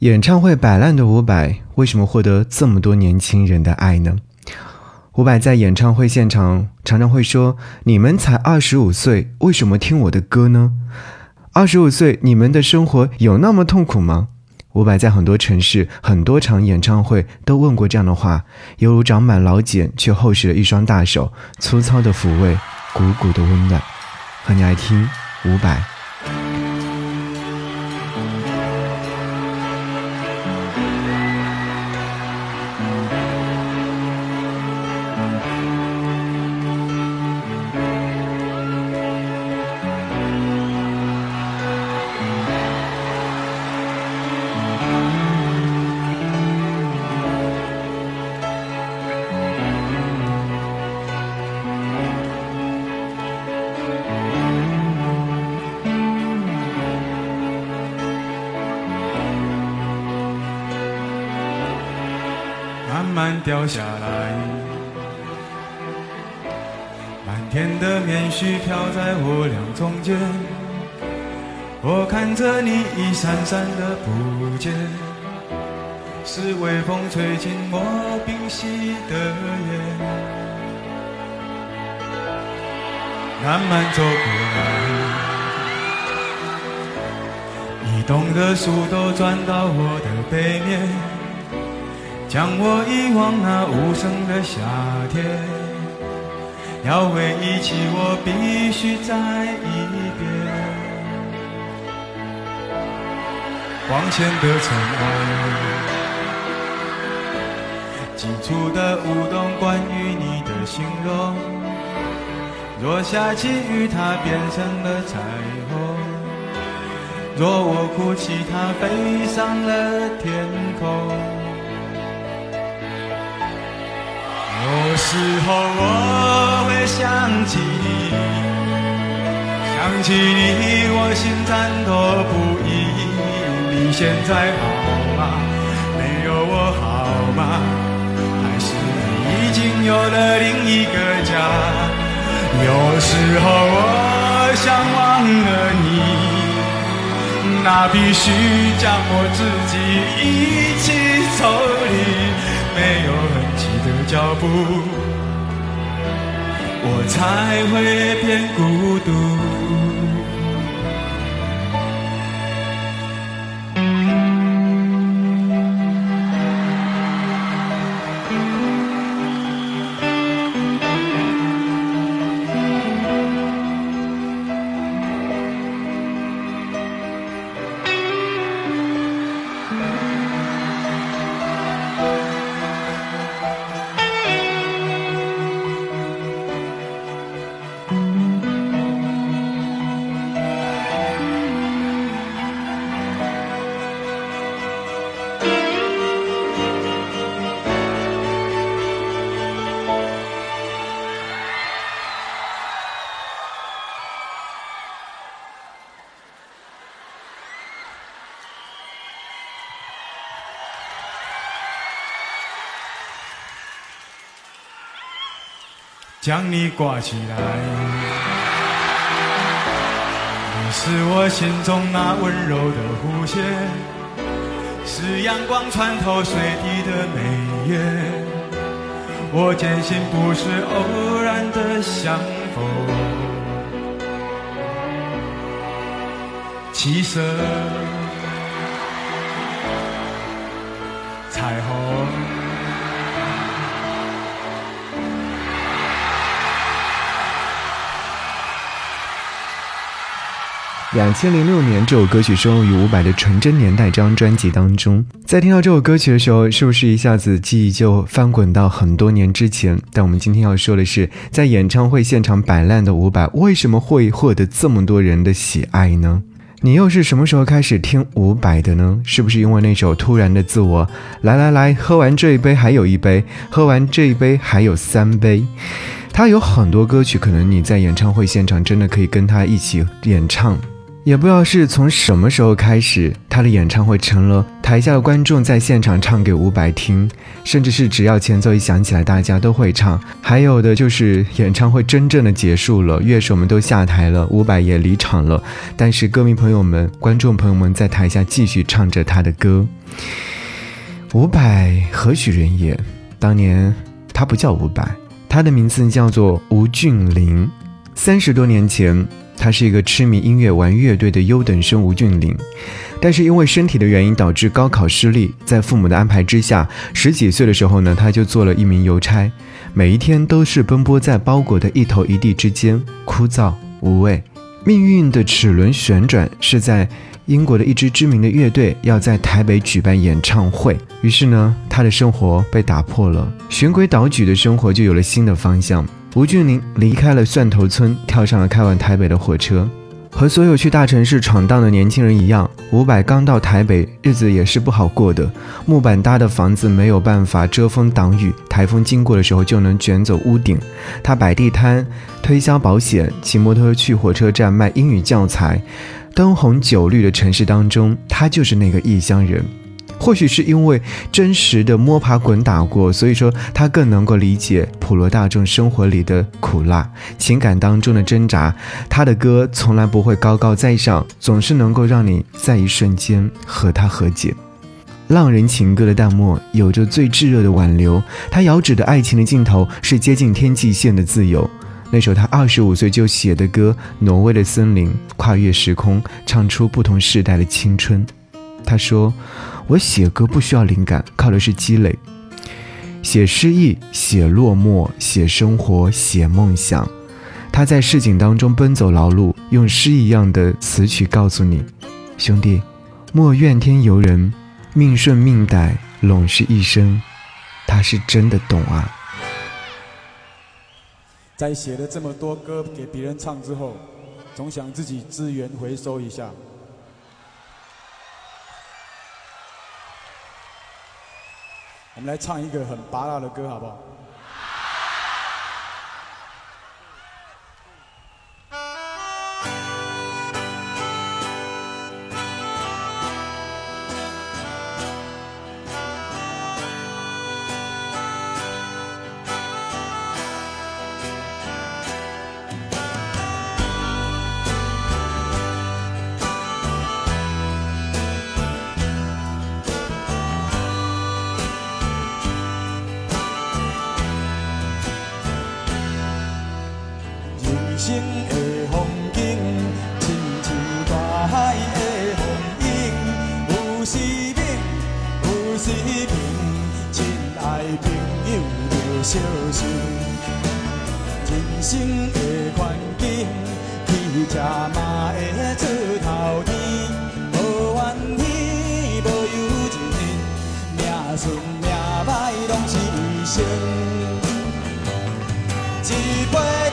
演唱会摆烂的伍佰，为什么获得这么多年轻人的爱呢？伍佰在演唱会现场常常会说：“你们才二十五岁，为什么听我的歌呢？二十五岁，你们的生活有那么痛苦吗？”伍佰在很多城市、很多场演唱会都问过这样的话，犹如长满老茧却厚实的一双大手，粗糙的抚慰，鼓鼓的温暖。和你来听伍佰。慢掉下来，满天的棉絮飘在我俩中间。我看着你一闪闪的不见，是微风吹进我冰息的烟。慢慢走过来，移动的树都转到我的背面。将我遗忘那无声的夏天，要回忆起我必须再一遍。光前的尘埃，寄出的舞动关于你的形容。若下起雨，它变成了彩虹；若我哭泣，它飞上了天空。有时候我会想起你，想起你，我心颤抖不已。你现在好吗？没有我好吗？还是你已经有了另一个家？有时候我想忘了你，那必须将我自己一起抽离，没有。脚步，我才会变孤独。将你挂起来，你是我心中那温柔的弧线，是阳光穿透水滴的美月。我坚信不是偶然的相逢，七色彩虹。两千零六年，这首歌曲收录于伍佰的《纯真年代》这张专辑当中。在听到这首歌曲的时候，是不是一下子记忆就翻滚到很多年之前？但我们今天要说的是，在演唱会现场摆烂的伍佰，为什么会获得这么多人的喜爱呢？你又是什么时候开始听伍佰的呢？是不是因为那首《突然的自我》？来来来，喝完这一杯还有一杯，喝完这一杯还有三杯。他有很多歌曲，可能你在演唱会现场真的可以跟他一起演唱。也不知道是从什么时候开始，他的演唱会成了台下的观众在现场唱给伍佰听，甚至是只要前奏一响起来，大家都会唱。还有的就是演唱会真正的结束了，乐手们都下台了，伍佰也离场了，但是歌迷朋友们、观众朋友们在台下继续唱着他的歌。伍佰何许人也？当年他不叫伍佰，他的名字叫做吴俊霖。三十多年前。他是一个痴迷音乐、玩乐队的优等生吴俊霖，但是因为身体的原因导致高考失利，在父母的安排之下，十几岁的时候呢，他就做了一名邮差，每一天都是奔波在包裹的一头一地之间，枯燥无味。命运的齿轮旋转是在英国的一支知名的乐队要在台北举办演唱会，于是呢，他的生活被打破了，循规蹈矩的生活就有了新的方向。吴俊霖离开了蒜头村，跳上了开往台北的火车。和所有去大城市闯荡的年轻人一样，伍佰刚到台北，日子也是不好过的。木板搭的房子没有办法遮风挡雨，台风经过的时候就能卷走屋顶。他摆地摊，推销保险，骑摩托去火车站卖英语教材。灯红酒绿的城市当中，他就是那个异乡人。或许是因为真实的摸爬滚打过，所以说他更能够理解普罗大众生活里的苦辣、情感当中的挣扎。他的歌从来不会高高在上，总是能够让你在一瞬间和他和解。浪人情歌的淡漠有着最炙热的挽留，他遥指的爱情的尽头是接近天际线的自由。那首他二十五岁就写的歌《挪威的森林》，跨越时空，唱出不同时代的青春。他说。我写歌不需要灵感，靠的是积累。写诗意，写落寞，写生活，写梦想。他在市井当中奔走劳碌，用诗一样的词曲告诉你：兄弟，莫怨天尤人，命顺命歹，拢是一生。他是真的懂啊。在写了这么多歌给别人唱之后，总想自己资源回收一下。我们来唱一个很拔辣的歌，好不好？生的风景，亲像大海的风涌，有时猛，有时平，亲爱朋友着小心。人生的环境，起车嘛会出头天，无怨天，无尤人，命顺命歹拢是一生。一杯。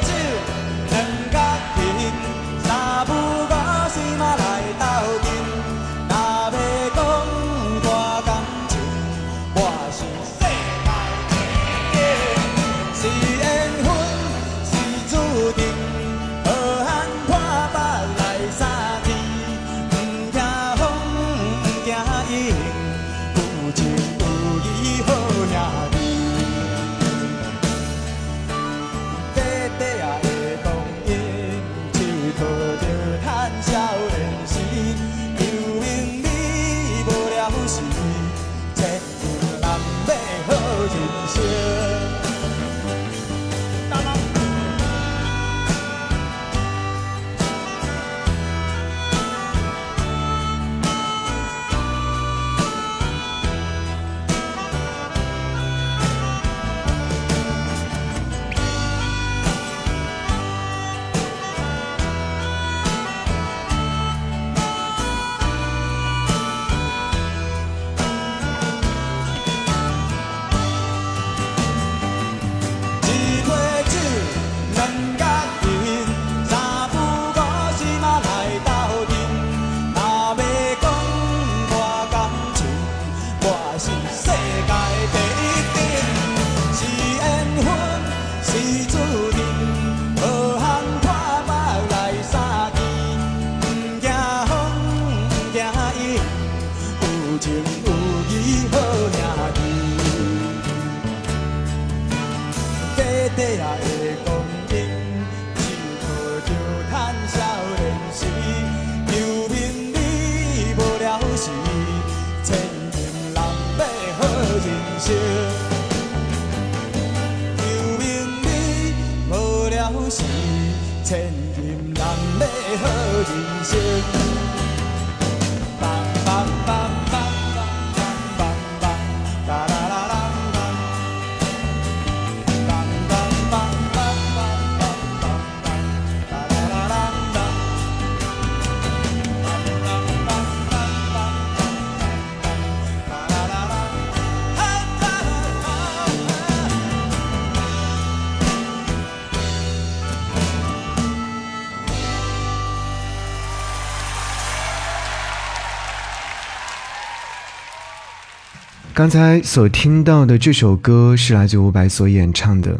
刚才所听到的这首歌是来自伍佰所演唱的《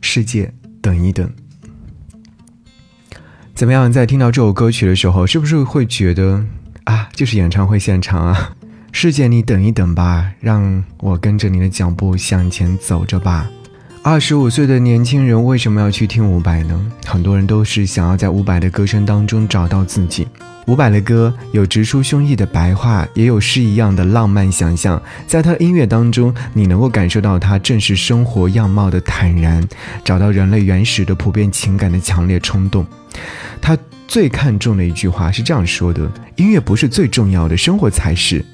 世界等一等》。怎么样，在听到这首歌曲的时候，是不是会觉得啊，就是演唱会现场啊？世界，你等一等吧，让我跟着你的脚步向前走着吧。二十五岁的年轻人为什么要去听伍佰呢？很多人都是想要在伍佰的歌声当中找到自己。伍佰的歌有直抒胸臆的白话，也有诗一样的浪漫想象。在他的音乐当中，你能够感受到他正视生活样貌的坦然，找到人类原始的普遍情感的强烈冲动。他最看重的一句话是这样说的：“音乐不是最重要的，生活才是。”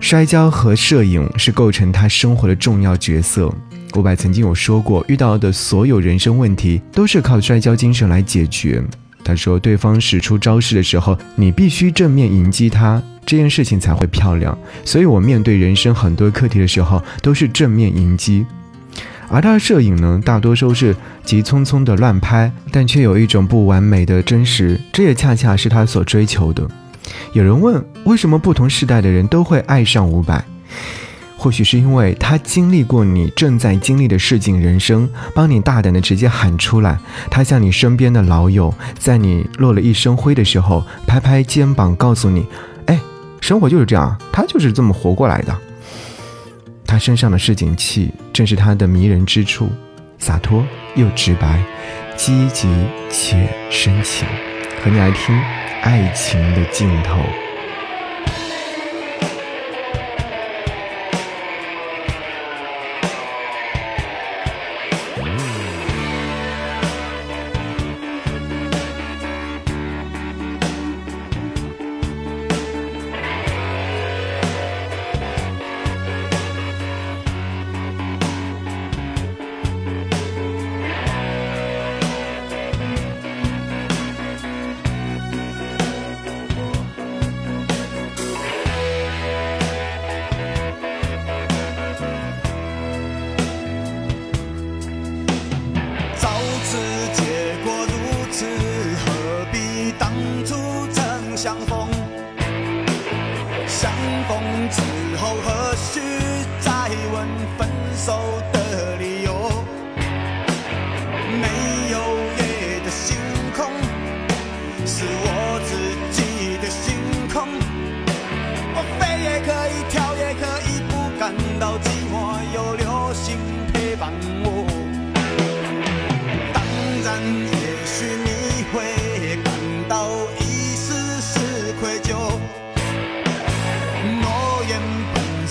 摔跤和摄影是构成他生活的重要角色。伍佰曾经有说过，遇到的所有人生问题都是靠摔跤精神来解决。他说，对方使出招式的时候，你必须正面迎击他，这件事情才会漂亮。所以我面对人生很多课题的时候，都是正面迎击。而他的摄影呢，大多数是急匆匆的乱拍，但却有一种不完美的真实，这也恰恰是他所追求的。有人问，为什么不同时代的人都会爱上伍佰？或许是因为他经历过你正在经历的市井人生，帮你大胆的直接喊出来。他像你身边的老友，在你落了一身灰的时候，拍拍肩膀告诉你：“哎，生活就是这样，他就是这么活过来的。”他身上的市井气，正是他的迷人之处，洒脱又直白，积极且深情。和你来听《爱情的尽头》。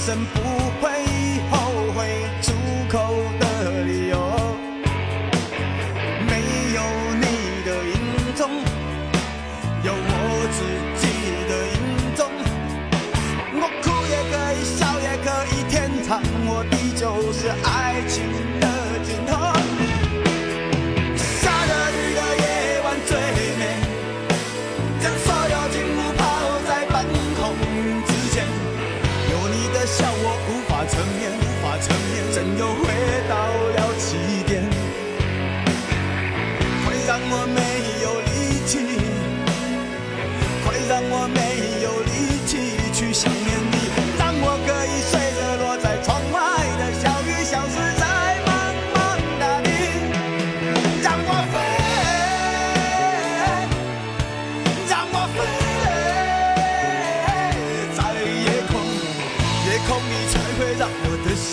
Listen.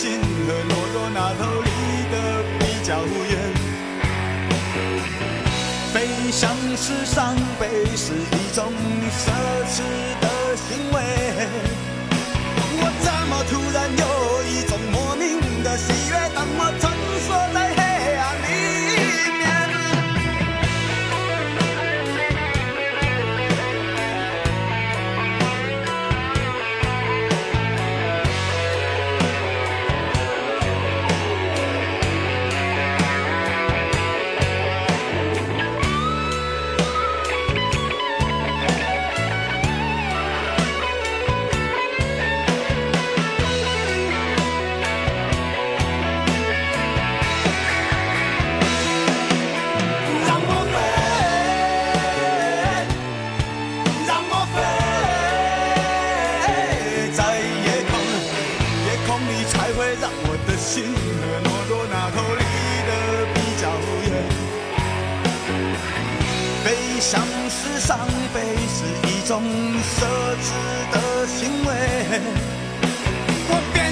我的心和懦弱那头离得比较远。飞翔是伤悲，是一种奢侈的行为。我怎么突然有一种莫名的喜悦？当我穿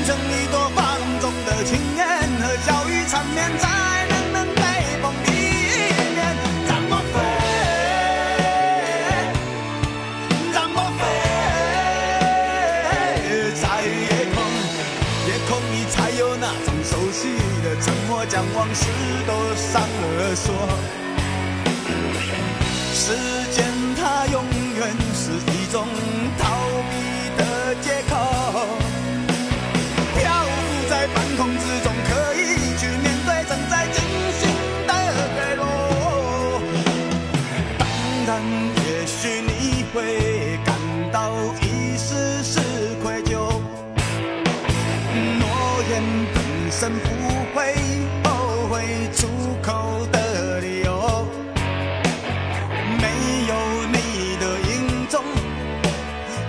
成一朵放纵的青烟，和小雨缠绵在人们背风里面。让我飞，让我飞，在夜空，夜空里才有那种熟悉的沉默，将往事都上了锁。时间它永远是一种本身不会后悔出口的理由。没有你的影踪，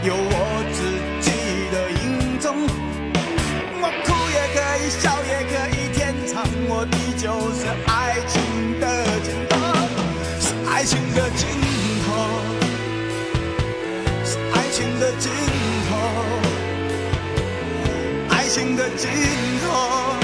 有我自己的影踪。我哭也可以，笑也可以，天长我地久是爱情的尽头，是爱情的尽头，是爱情的尽情的尽头，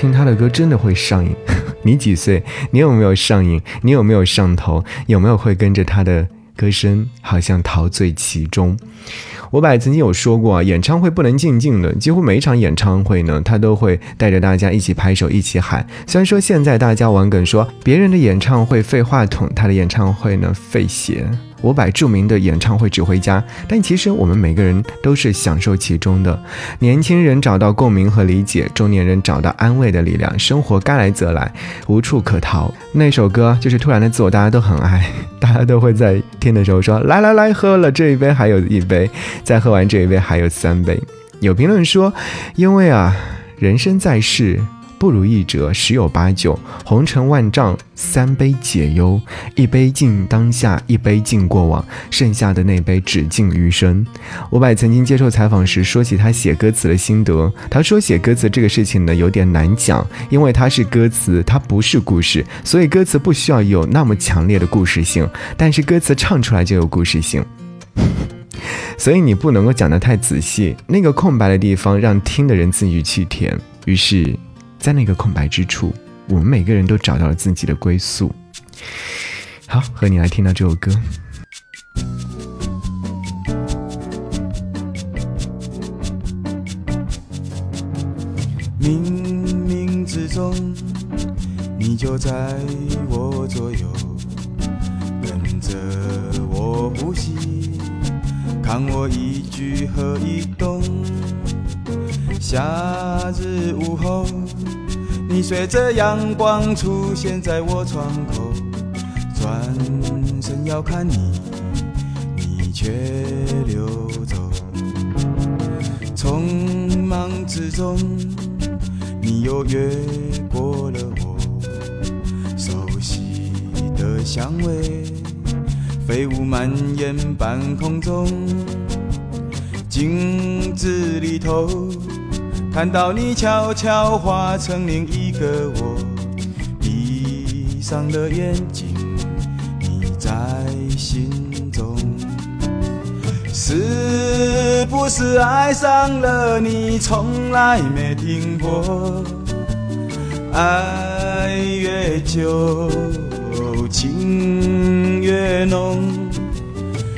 听他的歌真的会上瘾。你几岁？你有没有上瘾？你有没有上头？有没有会跟着他的歌声，好像陶醉其中？伍佰曾经有说过啊，演唱会不能静静的，几乎每一场演唱会呢，他都会带着大家一起拍手，一起喊。虽然说现在大家玩梗说别人的演唱会废话筒，他的演唱会呢废鞋。伍佰著名的演唱会指挥家，但其实我们每个人都是享受其中的。年轻人找到共鸣和理解，中年人找到安慰的力量，生活该来则来，无处可逃。那首歌就是《突然的自我》，大家都很爱，大家都会在听的时候说：“来来来，喝了这一杯还有一杯，再喝完这一杯还有三杯。”有评论说：“因为啊，人生在世。”不如意者十有八九，红尘万丈，三杯解忧，一杯敬当下，一杯敬过往，剩下的那杯只敬余生。伍佰曾经接受采访时说起他写歌词的心得，他说写歌词这个事情呢有点难讲，因为它是歌词，它不是故事，所以歌词不需要有那么强烈的故事性，但是歌词唱出来就有故事性。所以你不能够讲得太仔细，那个空白的地方让听的人自己去填。于是。在那个空白之处，我们每个人都找到了自己的归宿。好，和你来听到这首歌。冥冥之中，你就在随着阳光出现在我窗口，转身要看你，你却溜走。匆忙之中，你又越过了我熟悉的香味，飞舞蔓延半空中，镜子里头看到你悄悄化成另一个我，闭上了眼睛，你在心中。是不是爱上了你，从来没停过？爱越久，情越浓。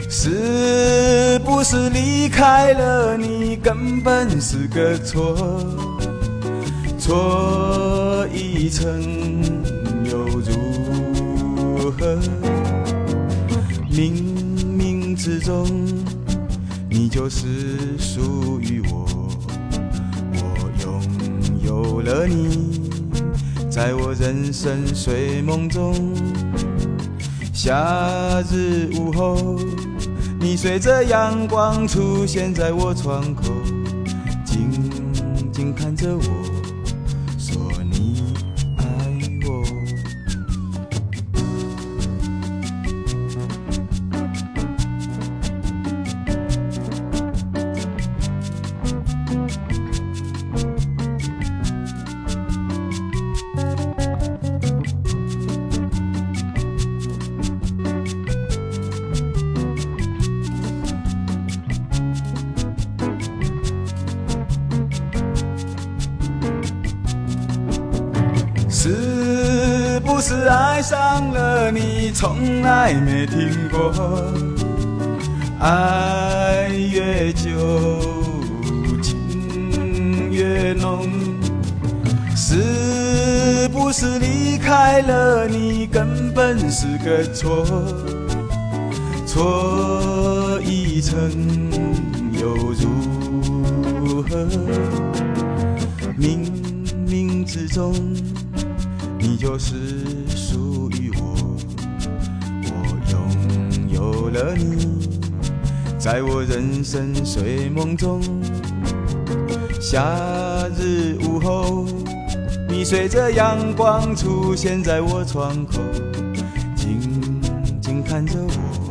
是是离开了你，根本是个错？错一层又如何？冥冥之中。你就是属于我，我拥有了你，在我人生睡梦中。夏日午后，你随着阳光出现在我窗口，静静看着我，是爱上了你，从来没停过？爱越久，情越浓。是不是离开了你，根本是个错？错一层又如何？冥冥之中。你就是了你，在我人生睡梦中。夏日午后，你随着阳光出现在我窗口，静静看着我，